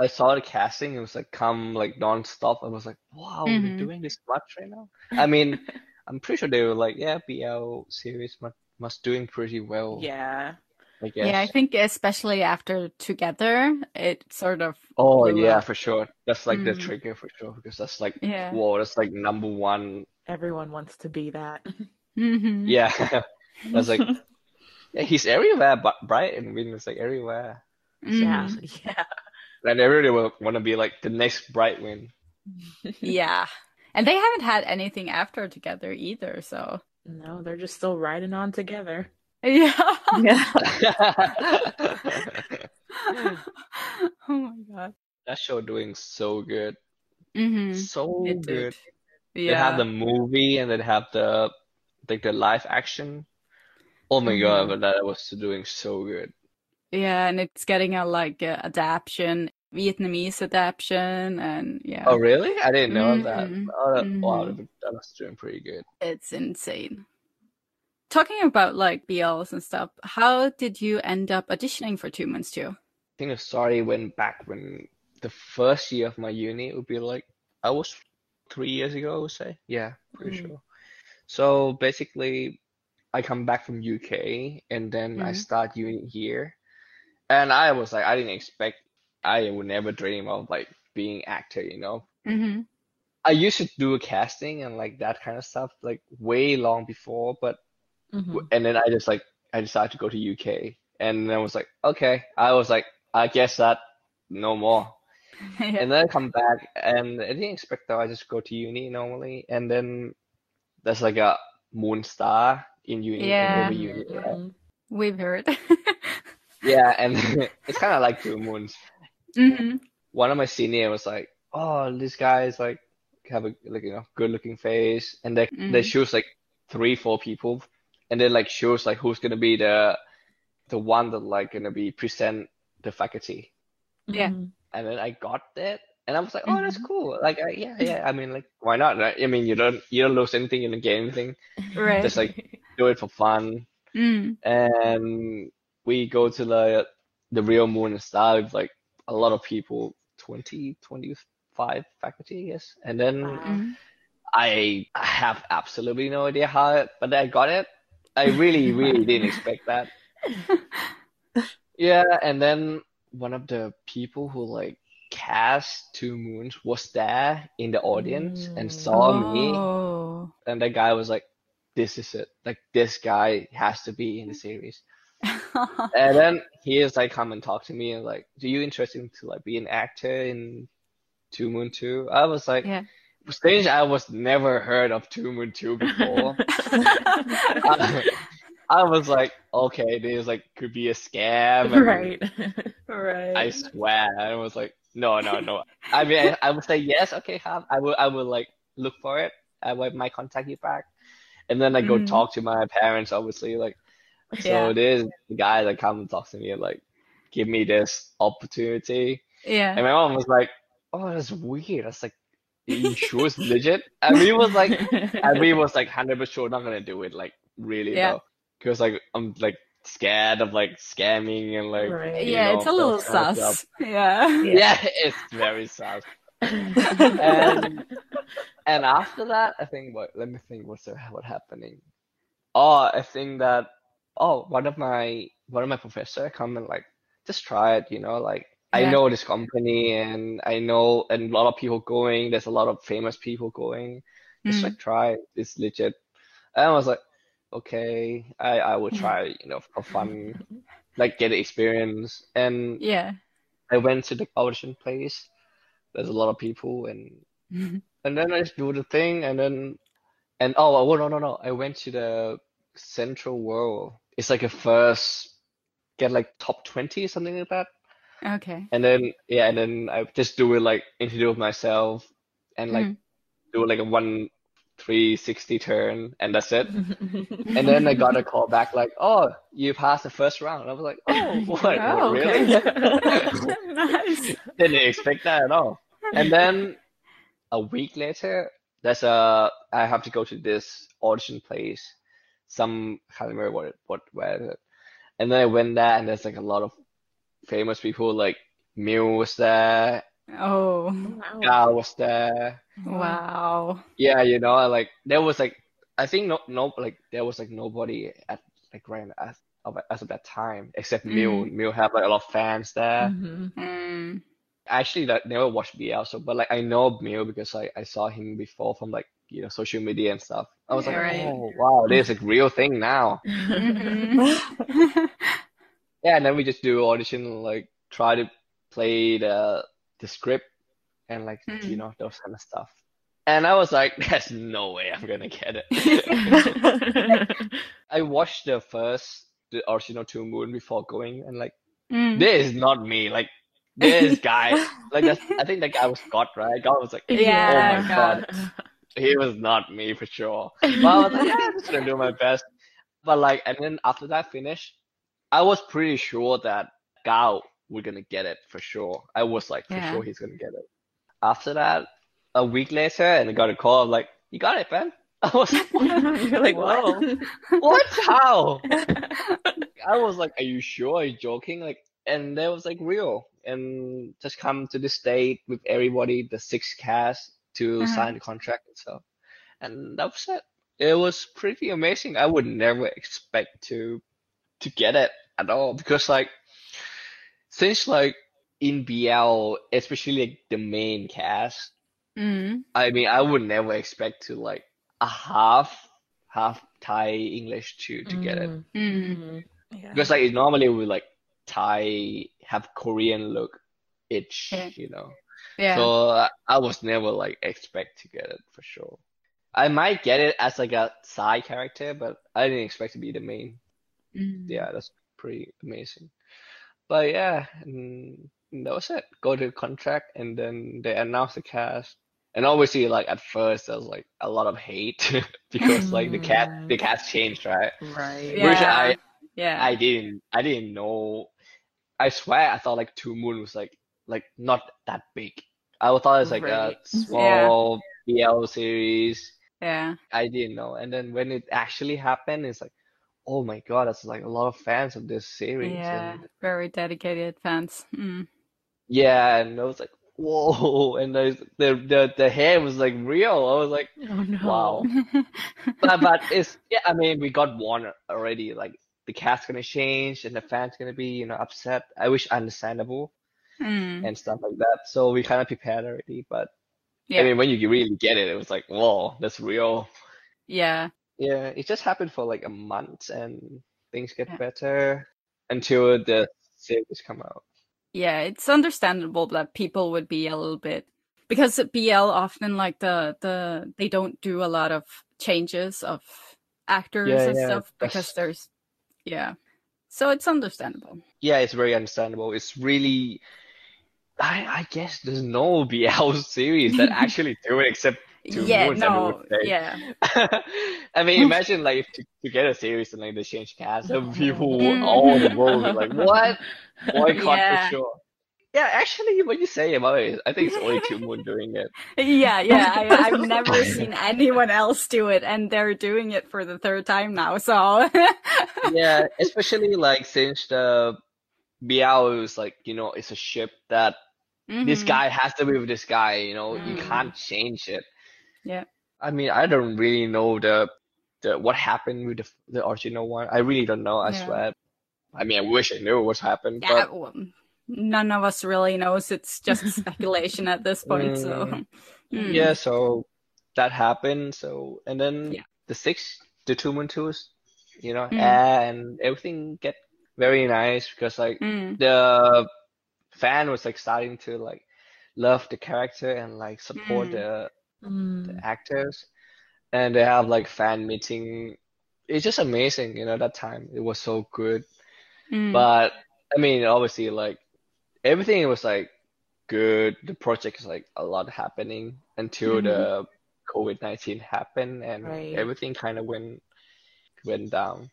I saw the casting, it was like come like non-stop. I was like, wow, Mhm. they're doing this much right now. I mean, I'm pretty sure they were like, yeah, BL series must must doing pretty well, Yeah. I guess. Yeah, I think especially after Together, it sort of Oh yeah, up. for sure. That's like the Mm. trigger for sure because that's like Yeah. whoa, that's like number one. Everyone wants to be that. hmm Yeah, that's like yeah, he's everywhere, but bright and Win is like everywhere, Yeah. Mhm. Yeah. And everybody will want to be like the next Bright Win. Yeah. And they haven't had anything after Together either, so No, they're just still riding on together. yeah. yeah. oh my god. that show doing so good, hmm so It good. did. They have the movie and then have the like the live action. Oh my god, Mhm. but that was doing so good. Yeah, and it's getting a like uh, adaptation, Vietnamese adaptation, and yeah, Oh really? I didn't know that. Mhm. Oh, that, wow, Mhm. that, that was doing pretty good. it's insane. Talking about like BLs and stuff, how did you end up auditioning for Two Moons Two? I think the story went back when the first year of my uni would be like I was three years ago, I would say. Yeah, pretty Mm. sure. So basically, I come back from UK and then I Mhm. start uni here, and I was like, I didn't expect, I would never dream of like being actor, you know. Mm-hmm. I used to do a casting and like that kind of stuff like way long before, but Mhm. and then I just like I decided to go to UK and then I was like, okay. I was like, I guess that no more. yeah. And then I come back, and I didn't expect that. I just go to uni normally, and then there's like a moon star in uni. Yeah. uni, right? We've heard. Yeah, and it's kind of like two moons. hmm One of my senior was like, "Oh, this guy is like have a like you know good looking face," and they they Mhm. choose like three, four people, and then like choose like who's gonna be the the one that like gonna be present the faculty. Yeah. And then I got that, and I was like, "Oh, that's Mhm. cool!" Like, I, yeah, yeah. I mean, like, why not? Right? I mean, you don't you don't lose anything, you don't gain anything. Right. Just like do it for fun. Mm. and we go to the the real moon and star with like a lot of people 20 25 faculty i guess. And then i have absolutely no idea how it but i got it. I really really didn't expect that. Yeah and then one of the people who like cast two moons was there in the audience and mm. saw me. Oh. and that guy was like this is it. Like this guy has to be in the series and then he is like come and talk to me and like, do you interested to like be an actor in Two Moon Two? I was like, Yeah. strange. I was never heard of Two Moon Two before. I, I was like, okay, this like could be a scam. right. right. I swear. I was like, no, no, no. I mean, I, I would say yes. Okay, have I will. I will like look for it. I will, might contact you back, and then I go Mhm. talk to my parents. Obviously, like so Yeah. this the guy that come and talk to me and like give me this opportunity. Yeah. And my mom was like, Oh, that's weird. I was like, Are you sure it's legit? And we was like and we was like hundred percent sure not gonna do it, like really Yeah. though. Because like I'm like scared of like scamming and like Right. yeah, know, it's a little those kind of sus. Yeah. Yeah, it's very sus. and and after that, I think what let me think what's what happening. Oh, I think that oh one of my one of my professor come and like just try it, you know, like I know this company and I know and a lot of people going. There's a lot of famous people going. Just Mm. like try it. It's legit. And I was like, okay, I I will try, you know, for fun, like get experience. And Yeah. I went to the audition place. There's a lot of people and and then I just do the thing and then and oh oh no no no I went to the Central World. It's like a first get like top 20 something like that. Okay. And then yeah and then I just do it like interview introduce myself and like Mhm. do like a one 360 turn and that's it. And then I got a call back like, oh, you passed the first round. I was like, oh, what? Oh, really? nice. Didn't expect that at all. And then a week later, there's a I have to go to this audition place. Some I can't remember what it what where is it. And then I went there and there's like a lot of famous people like Mew was there, Oh. Gal was there. Wow. Yeah, you know, like there was like I think no no like there was like nobody at like Grand as of as of that time except Mew. Mew had like a lot of fans there. Mm. I actually like never watched BL, so but like I know Mew because I, I saw him before from like you know social media and stuff. I was like, Right. oh wow, this is a real thing now. Mhm. Yeah, and then we just do audition, like try to play the the script and like you Mm. know those kind of stuff. And I was like, there's no way I'm gonna get it. I watched the first the original Two Moon before going, and like Mm. this is not me. Like this guy, like that's, I think that guy was God, right? God was like, Yeah, oh my God. God, he was not me for sure. But I was like, yeah, I'm just gonna do my best. But like, and then after that finish, I was pretty sure that Gao was gonna get it for sure. I was like for Yeah. sure he's gonna get it. After that, a week later, and I got a call. Like, you got it, Ben. I was You're like, whoa. what? How? I was like, are you sure? Are you joking? Like, and that was like real. And just come to the state with everybody, the six cast to Uh-huh. sign the contract and stuff. And that was it. It was pretty amazing. I would never expect to to get it at all because like since like in BL, especially like the main cast, Mm. I mean, I would never expect to like a half half Thai English to to get it. Mm. Yeah. Because like normally we like Thai have Korean look itch, Yeah. you know. Yeah. So I was never like expect to get it for sure. I might get it as like a side character, but I didn't expect to be the main. Mm. Yeah, that's pretty amazing. But yeah, and that was it. Go to contract, and then they announced the cast. And obviously, like at first, there was like a lot of hate because like the cast the cast changed, right? Right. Which Yeah. I Yeah. I didn't I didn't know. I swear I thought like Two Moon was like like not that big. I thought it was like Right. a small BL series. Yeah. I didn't know. And then when it actually happened, it's like, oh my God, that's like a lot of fans of this series. Yeah. And Very dedicated fans. Mm. yeah, and I was like, whoa. And the the the, the hair was like real. I was like, Oh no. wow. but but it's yeah, I mean we got warned already, like the cast's gonna change and the fans gonna be, you know, upset. I wish understandable Mm. and stuff like that. So we kind of prepared already. But Yeah. I mean when you really get it, it was like, whoa, that's real. Yeah. Yeah, it just happened for like a month and things get Yeah. better until the series come out. Yeah, it's understandable that people would be a little bit because BL often like the the they don't do a lot of changes of actors Yeah, and yeah, stuff that's- because there's yeah. So it's understandable. Yeah, it's very understandable. It's really I I guess there's no BL series that actually do it except Two yeah, Moons, I no, would yeah. I mean, imagine like to, to get a series and like they change cast, the people mm. all the world would be like, what? Boycott Yeah. for sure. Yeah, actually, what you say about it, I think it's only Two Moon doing it. Yeah, yeah. I, I've never seen anyone else do it, and they're doing it for the third time now. So Yeah, especially like since the BL is like, you know, it's a ship that this Mhm. guy has to be with this guy, you know, you Mm. can't change it. yeah, I mean, I don't really know the the what happened with the the original one. I really don't know, I Yeah. swear. I mean, I wish I knew what happened, yeah. but well, none of us really knows. It's just speculation at this point. So Mm. Mm. yeah, so that happened. So and then Yeah. the six, the two moon twos, you know, Mm. and everything get very nice because like Mm. the fan was like starting to like love the character and like support Mm. the Mm. the actors and they have like fan meeting it's just amazing you know that time it was so good Mm. but i mean obviously like everything was like good the project is like a lot happening until the covid-19 happened and Right. everything kind of went went down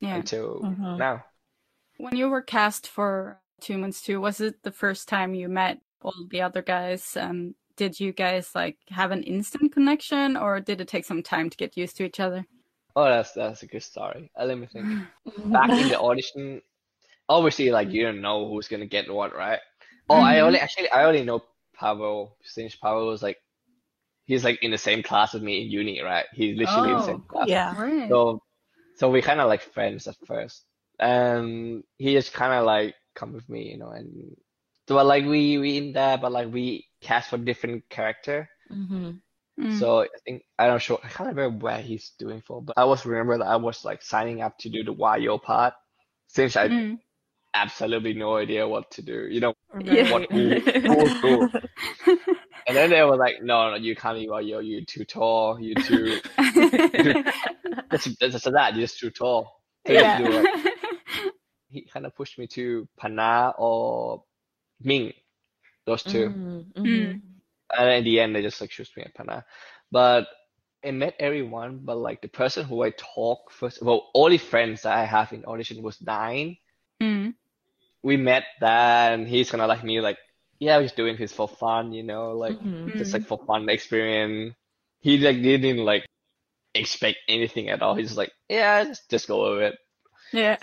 yeah. until Mhm. now When you were cast for Two Moons Two, was it the first time you met all the other guys? And did you guys like have an instant connection, or did it take some time to get used to each other? oh that's that's a good story uh, let me think back in the audition, obviously like you don't know who's gonna get what, right? Oh, I Mhm. only actually I only know Pavel since Pavel was like he's like in the same class with me in uni, right? He's literally in the same Oh, class. Yeah. Right. So so we kind of like friends at first, and he just kind of like come with me, you know, and so like we we in there, but like we cast for different character. Mm-hmm. Mm. So I think I'm not sure. I can't remember where he's doing for, but I was remember that I was like signing up to do the YO part since I Mm. absolutely no idea what to do. You know, Yeah. what who, who, who. And then they were like, no, no, you can't be YO. You're too tall. You're too. that's, that's, that's that. You're just too tall. So you have to do it. He kind of pushed me to Pana or Ming, those two. Mm-hmm. Mm. And in the end, they just like choose me at Pana. But I met everyone, but like the person who I talk first, well, only friends that I have in audition was nine. Mm. We met that, and he's kind of like me, like, yeah, he's doing this for fun, you know, like Mhm. just like for fun experience. He like didn't like expect anything at all. He's just like, yeah, just just go with it. Yeah.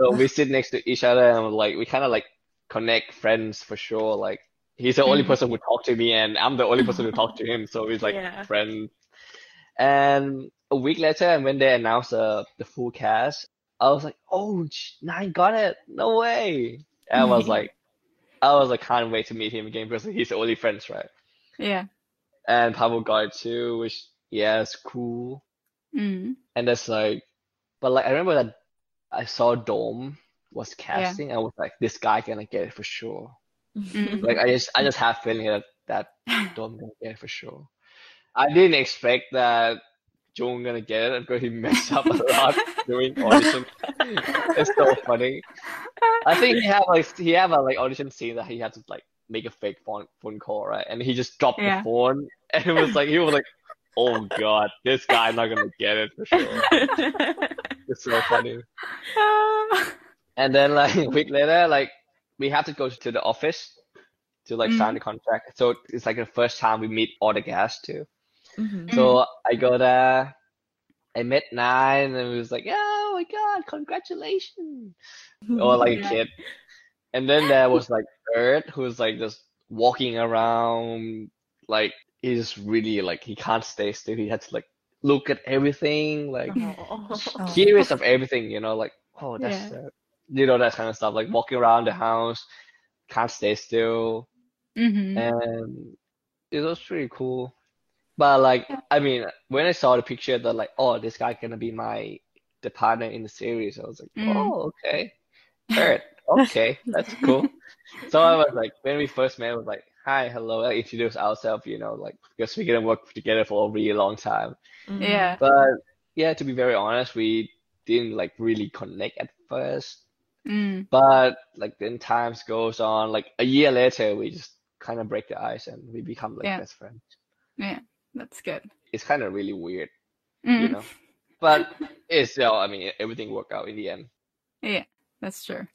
So we sit next to each other and like we kind of like connect friends for sure. Like he's the only Mm. person who talk to me and I'm the only person who talk to him. So he's like Yeah. friends. And a week later, and when they announced uh, the full cast, I was like, oh, I got it. No way. And I was like, I was like, can't wait to meet him again because he's the only friends, right? Yeah. And Pavel got it too, which yeah, it's cool. Mm. And that's like, but like I remember that I saw Dome was casting, I was like, this guy gonna get it for sure. Mm. Like I just I just have feeling that that Dome gonna get it for sure. I didn't expect that Jung gonna get it because he messed up a lot doing audition. it's so funny. I think he have like he have a like audition scene that he had to like make a fake phone phone call, right? And he just dropped Yeah. the phone and it was like he was like, Oh god, this guy not gonna get it for sure. It's so funny. And then like a week later, like we have to go to the office to like sign Mhm. the contract. So it's like the first time we meet all the guests too. Mhm. So I go there, I met Nine, and it was like, oh my god, congratulations, or like a kid. And then there was like Earth, who was like just walking around, like he's really like he can't stay still. He had to like look at everything, like Oh. curious of everything, you know, like oh that's Yeah. uh, you know that kind of stuff, like walking around the house, can't stay still, hmm and it was pretty cool. But like, I mean, when I saw the picture that like, oh, this guy gonna be my the partner in the series, I was like, Mm. oh, okay, Alright, okay, that's cool. So I was like, when we first met, I was like, hi, hello, like, introduce ourselves, you know, like because we're gonna work together for a really long time. Yeah. But yeah, to be very honest, we didn't like really connect at first. Mm. But like then times goes on, like a year later, we just kind of break the ice and we become like Yeah. best friends. Yeah. That's good. It's kind of really weird, Mm. you know. But it's still, I mean, everything worked out in the end. Yeah, that's true.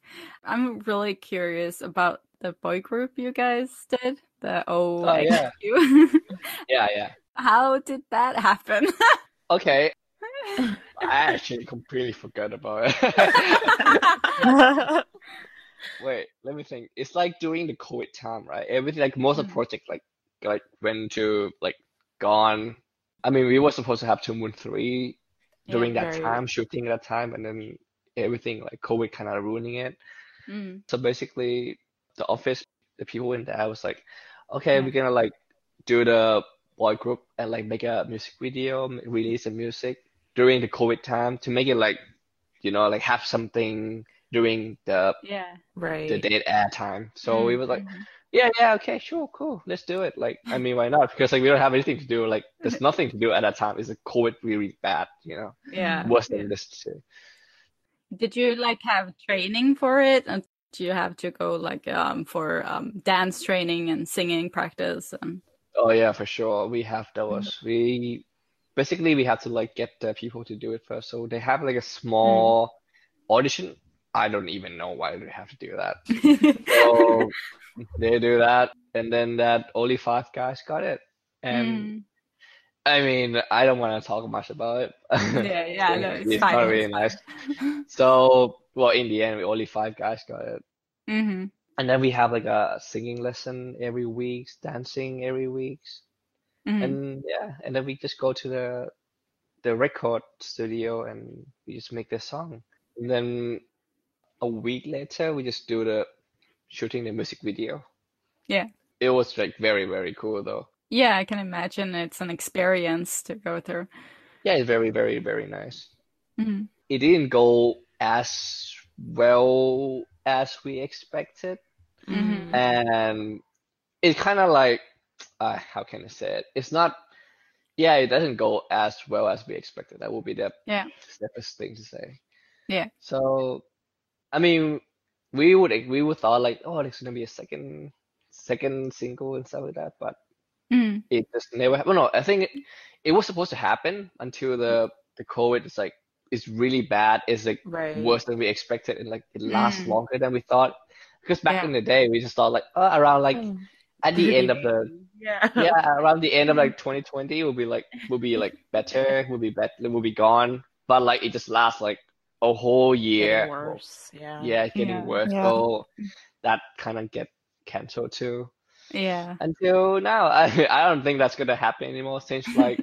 I'm really curious about the boy group you guys did, the Oh, yeah. Yeah, yeah. How did that happen? Okay. I actually completely forgot about it. Wait, let me think. It's like during the COVID time, right? Everything like most of the Mm. project like like went to like gone. I mean, we were supposed to have Two Moon Three during that very- time, shooting at that time, and then everything like COVID kind of ruining it. Mm. So basically, the office, the people in there was like, okay, Yeah. we're gonna like do the boy group and like make a music video, release the music during the COVID time to make it like, you know, like have something during the Yeah. Right. the dead air time. So we Mm, was like, yeah, yeah, okay, sure, cool, let's do it. Like, I mean, why not? Because like we don't have anything to do. Like, there's nothing to do at that time. It's like COVID really bad, you know, Yeah. worse than this too. Did you like have training for it? And do you have to go like um for um dance training and singing practice and Oh yeah, for sure. We have those. We basically we have to like get the people to do it first. So they have like a small audition. I don't even know why they have to do that. So they do that, and then that only five guys got it. And Mm. I mean, I don't want to talk much about it. Yeah, yeah, no, it's It's fine, not really nice. So, well, in the end, we only five guys got it. hmm And then we have like a singing lesson every week, dancing every week. hmm And yeah, and then we just go to the the record studio and we just make the song. And then a week later, we just do the shooting the music video. Yeah. It was like very, very cool though. Yeah, I can imagine it's an experience to go through. Yeah, it's very, very, very nice. Mhm. It didn't go as well as we expected. Mhm. And it kind of like, uh, how can I say it? It's not, yeah, it doesn't go as well as we expected. That would be the Yeah. safest thing to say. Yeah. So, I mean, we would we would thought like, oh, there's gonna be a second second single and stuff like that, but Mhm. it just never happened. No, I think it, it was supposed to happen until the the COVID is like it's really bad. It's like Right. worse than we expected, and like it lasts Mm. longer than we thought. Because back Yeah. in the day, we just thought like, oh, around like Mm. at the end of the Yeah. yeah, around the end of like 2020 will be like will be like better, will be better, will be gone. But like it just lasts like a whole year. Getting worse. Yeah. Yeah, getting Yeah. worse. Yeah. So that kind of get canceled too. Yeah. Until now, I I don't think that's gonna happen anymore since like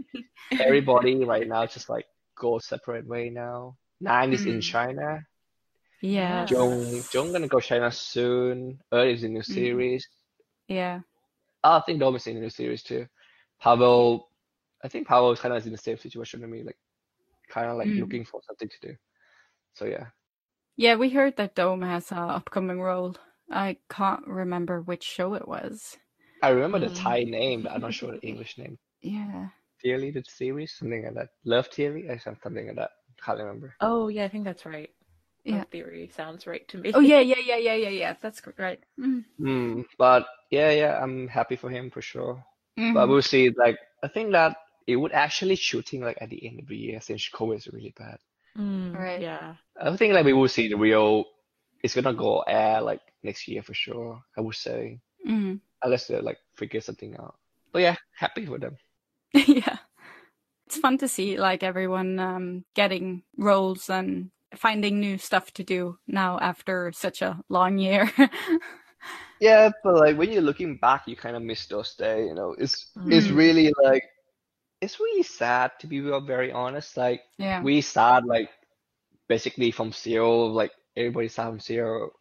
everybody right now just like go separate way now. Nine is in Mm. China. Yeah. Jung Jung gonna go China soon. Earth is in new Mm. series. Yeah. Oh, I think Dome is in a new series too. Pavel, I think Pavel is kind of in the same situation to me, like kind of like Mm. looking for something to do. So yeah, Yeah, we heard that Dome has an upcoming role. I can't remember which show it was. I remember the Mm. Thai name, but I'm not sure the English name. Yeah. Theory, the series, something like that. Love Theory, or something like that. Can't remember. Oh yeah, I think that's right. Yeah. Love theory sounds right to me. Oh yeah, yeah, yeah, yeah, yeah, yeah. That's right. Mm. Mm, but yeah, yeah, I'm happy for him for sure. But Mhm. we'll see. Like, I think that it would actually shooting like at the end of the year since COVID is really bad. Mm, Right. Yeah. I think like we will see the real. It's gonna go air like next year for sure. I would say Mhm. unless they like figure something out. But yeah, happy for them. yeah. It's fun to see like everyone um, getting roles and finding new stuff to do now after such a long year. Yeah, but like when you're looking back, you kind of miss those days. You know, it's it's Mm. really like it's really sad to be real, very honest. Like yeah. we start like basically from zero, like everybody start from zero,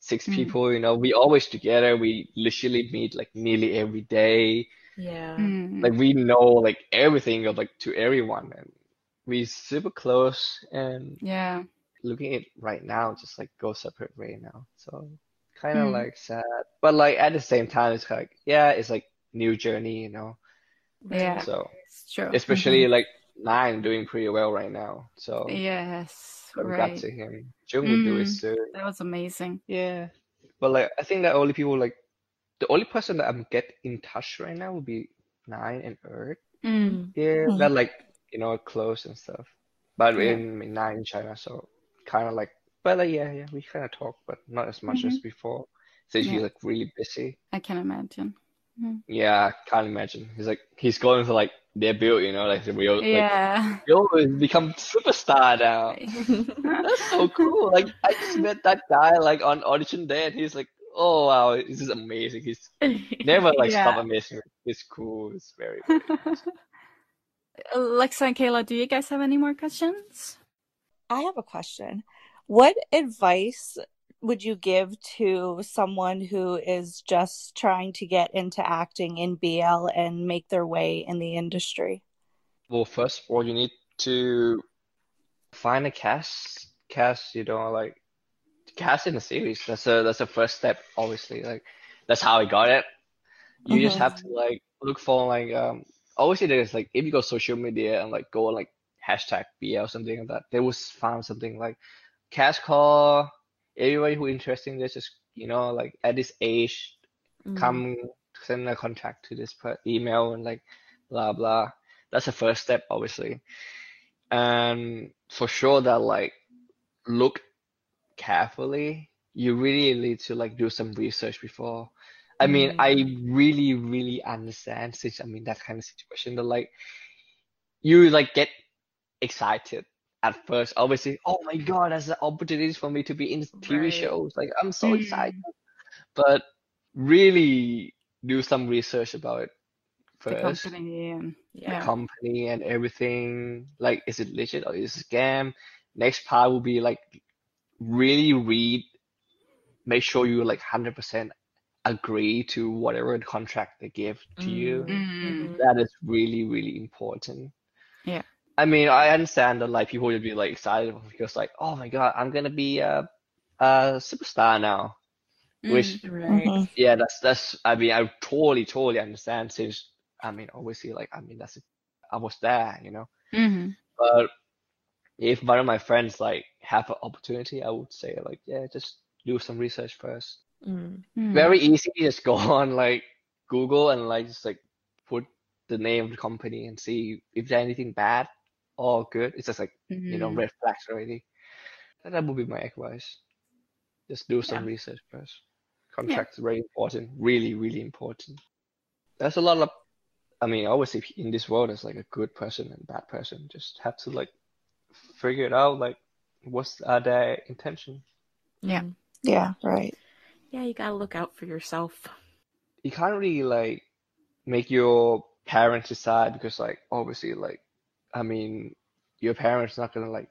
six Mm. people. You know, we always together. We literally meet like nearly every day. Yeah. Mm. Like we know like everything of like to everyone, and we super close. And Yeah. looking at right now, just like go separate way now. So kind of Mm. like sad, but like at the same time, it's like yeah, it's like new journey, you know. Yeah. So It's true. especially like Nine doing pretty well right now. So. Yes. congrats Right. to him. Jung will do it Mm. soon. That was amazing. Yeah, but like I think that only people like the only person that I'm get in touch right now would be Nine and Earth. Mm. Yeah, Mhm. that like you know close and stuff. But Yeah. in, in Nine in China, so kind of like, but like yeah, yeah, we kind of talk, but not as much as before. Since Yeah. he's like really busy. I can imagine. Mm. Yeah, I can't imagine. He's like he's going to like debut, you know, like the real like Yeah. Yo has become superstar now. That's so cool. Like I just met that guy like on audition day, and he's like, "Oh wow, this is amazing." He's never like stop amazing. It's cool. It's very. Alexa and Kayla, do you guys have any more questions? I have a question. What advice would you give to someone who is just trying to get into acting in BL and make their way in the industry? Well, first of all, you need to find a cast. Cast, you know, like cast in the series. That's a that's a first step. Obviously, like that's how I got it. You just Mhm. have to like look for like um. Obviously, there's like if you go social media and like go on like hashtag BL or something like that, they will find something like cast call. Everybody who interested in this, just you know, like at this age, Mm. come send a contact to this per email and like blah blah. That's the first step, obviously. And for sure that like look carefully. You really need to like do some research before. I mean, I really, really understand since I mean, that kind of situation that like you like get excited at first. Obviously, oh my God, that's an opportunity for me to be in TV Right. shows. Like I'm so Mm. excited. But really do some research about it The first company and Yeah. yeah. company and everything. Like, is it legit or is it a scam? Next part will be like really read, make sure you like 100% agree to whatever contract they give to you. Mm. That is really, really important. Yeah. I mean, I understand that like people would be like excited because like, oh my God, I'm gonna be a, a superstar now. Which Right. Mhm. yeah, that's that's. I mean, I totally, totally understand. Since I mean, obviously, like I mean, that's I was there, you know. hmm But if one of my friends like have an opportunity, I would say like, yeah, just do some research first. Mm. Very easy. Just go on like Google and like just like put the name of the company and see if there's anything bad or good. It's just like you know Mhm. red flags already. And that would be my advice. Just do some Yeah. research first. Contracts very important, really, really important. There's a lot of, I mean, obviously in this world, there's like a good person and bad person. Just have to like figure it out. Like, what's are their intention? Yeah. Mm. Yeah, right. Yeah, you gotta look out for yourself. You can't really like make your parents decide because like obviously like, I mean, your parents not gonna like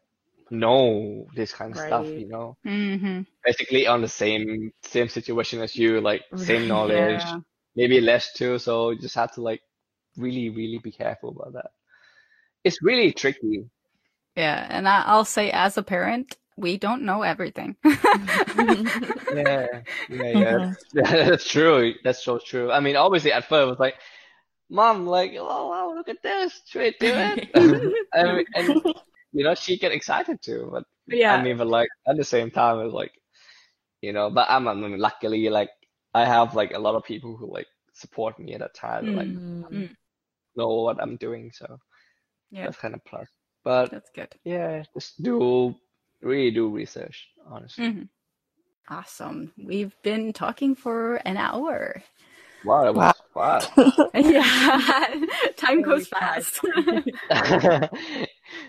know this kind of stuff, you know. hmm basically on the same same situation as you, like same knowledge, Yeah. maybe less too. So you just have to like really, really be careful about that. It's really tricky. Yeah, and I, I'll say as a parent, we don't know everything. yeah, yeah, yeah. That's true. That's so true. I mean, obviously, at first, it was like, Mom, like, oh, wow, look at this. Should I do it? and, and, you know, she get excited too. But Yeah. I mean, but like at the same time, it's like, you know, but I'm, I mean, luckily, like, I have like a lot of people who like support me at that time, like Mm. know what I'm doing. So Yeah. that's kind of plus. But That's good. yeah, just do really do research, honestly. Mhm. Awesome. We've been talking for an hour. Wow, that was wow. yeah, time goes fast.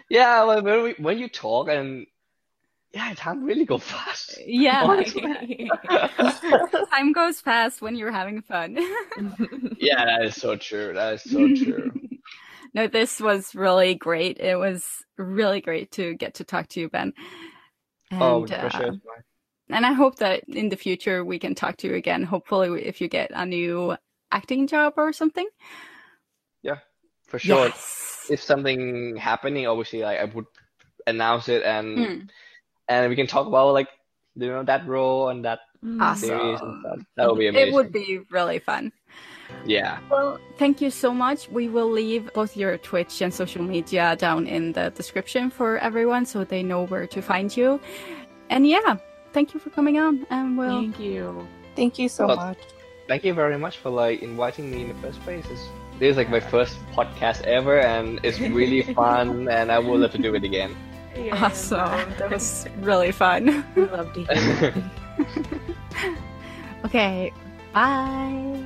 yeah, well, when we, when you talk and yeah, time really go fast. yeah, time goes fast when you're having fun. yeah, that is so true. That is so true. No, this was really great. It was really great to get to talk to you, Ben. And, oh, for uh, sure. and I hope that in the future we can talk to you again. Hopefully, if you get a new acting job or something. Yeah, for sure. Yes. If something happening, obviously, like I would announce it and Mm. and we can talk about like you know that role and that series and stuff. That would be amazing. It would be really fun. Yeah. Well, thank you so much. We will leave both your Twitch and social media down in the description for everyone so they know where to find you. And yeah, thank you for coming on. And we'll Thank you. Thank you so Well, much. Thank you very much for like inviting me in the first place. It's, this is like my first podcast ever, and it's really fun, and I would love to do it again. Awesome. That was really fun. We love to hear. okay, bye.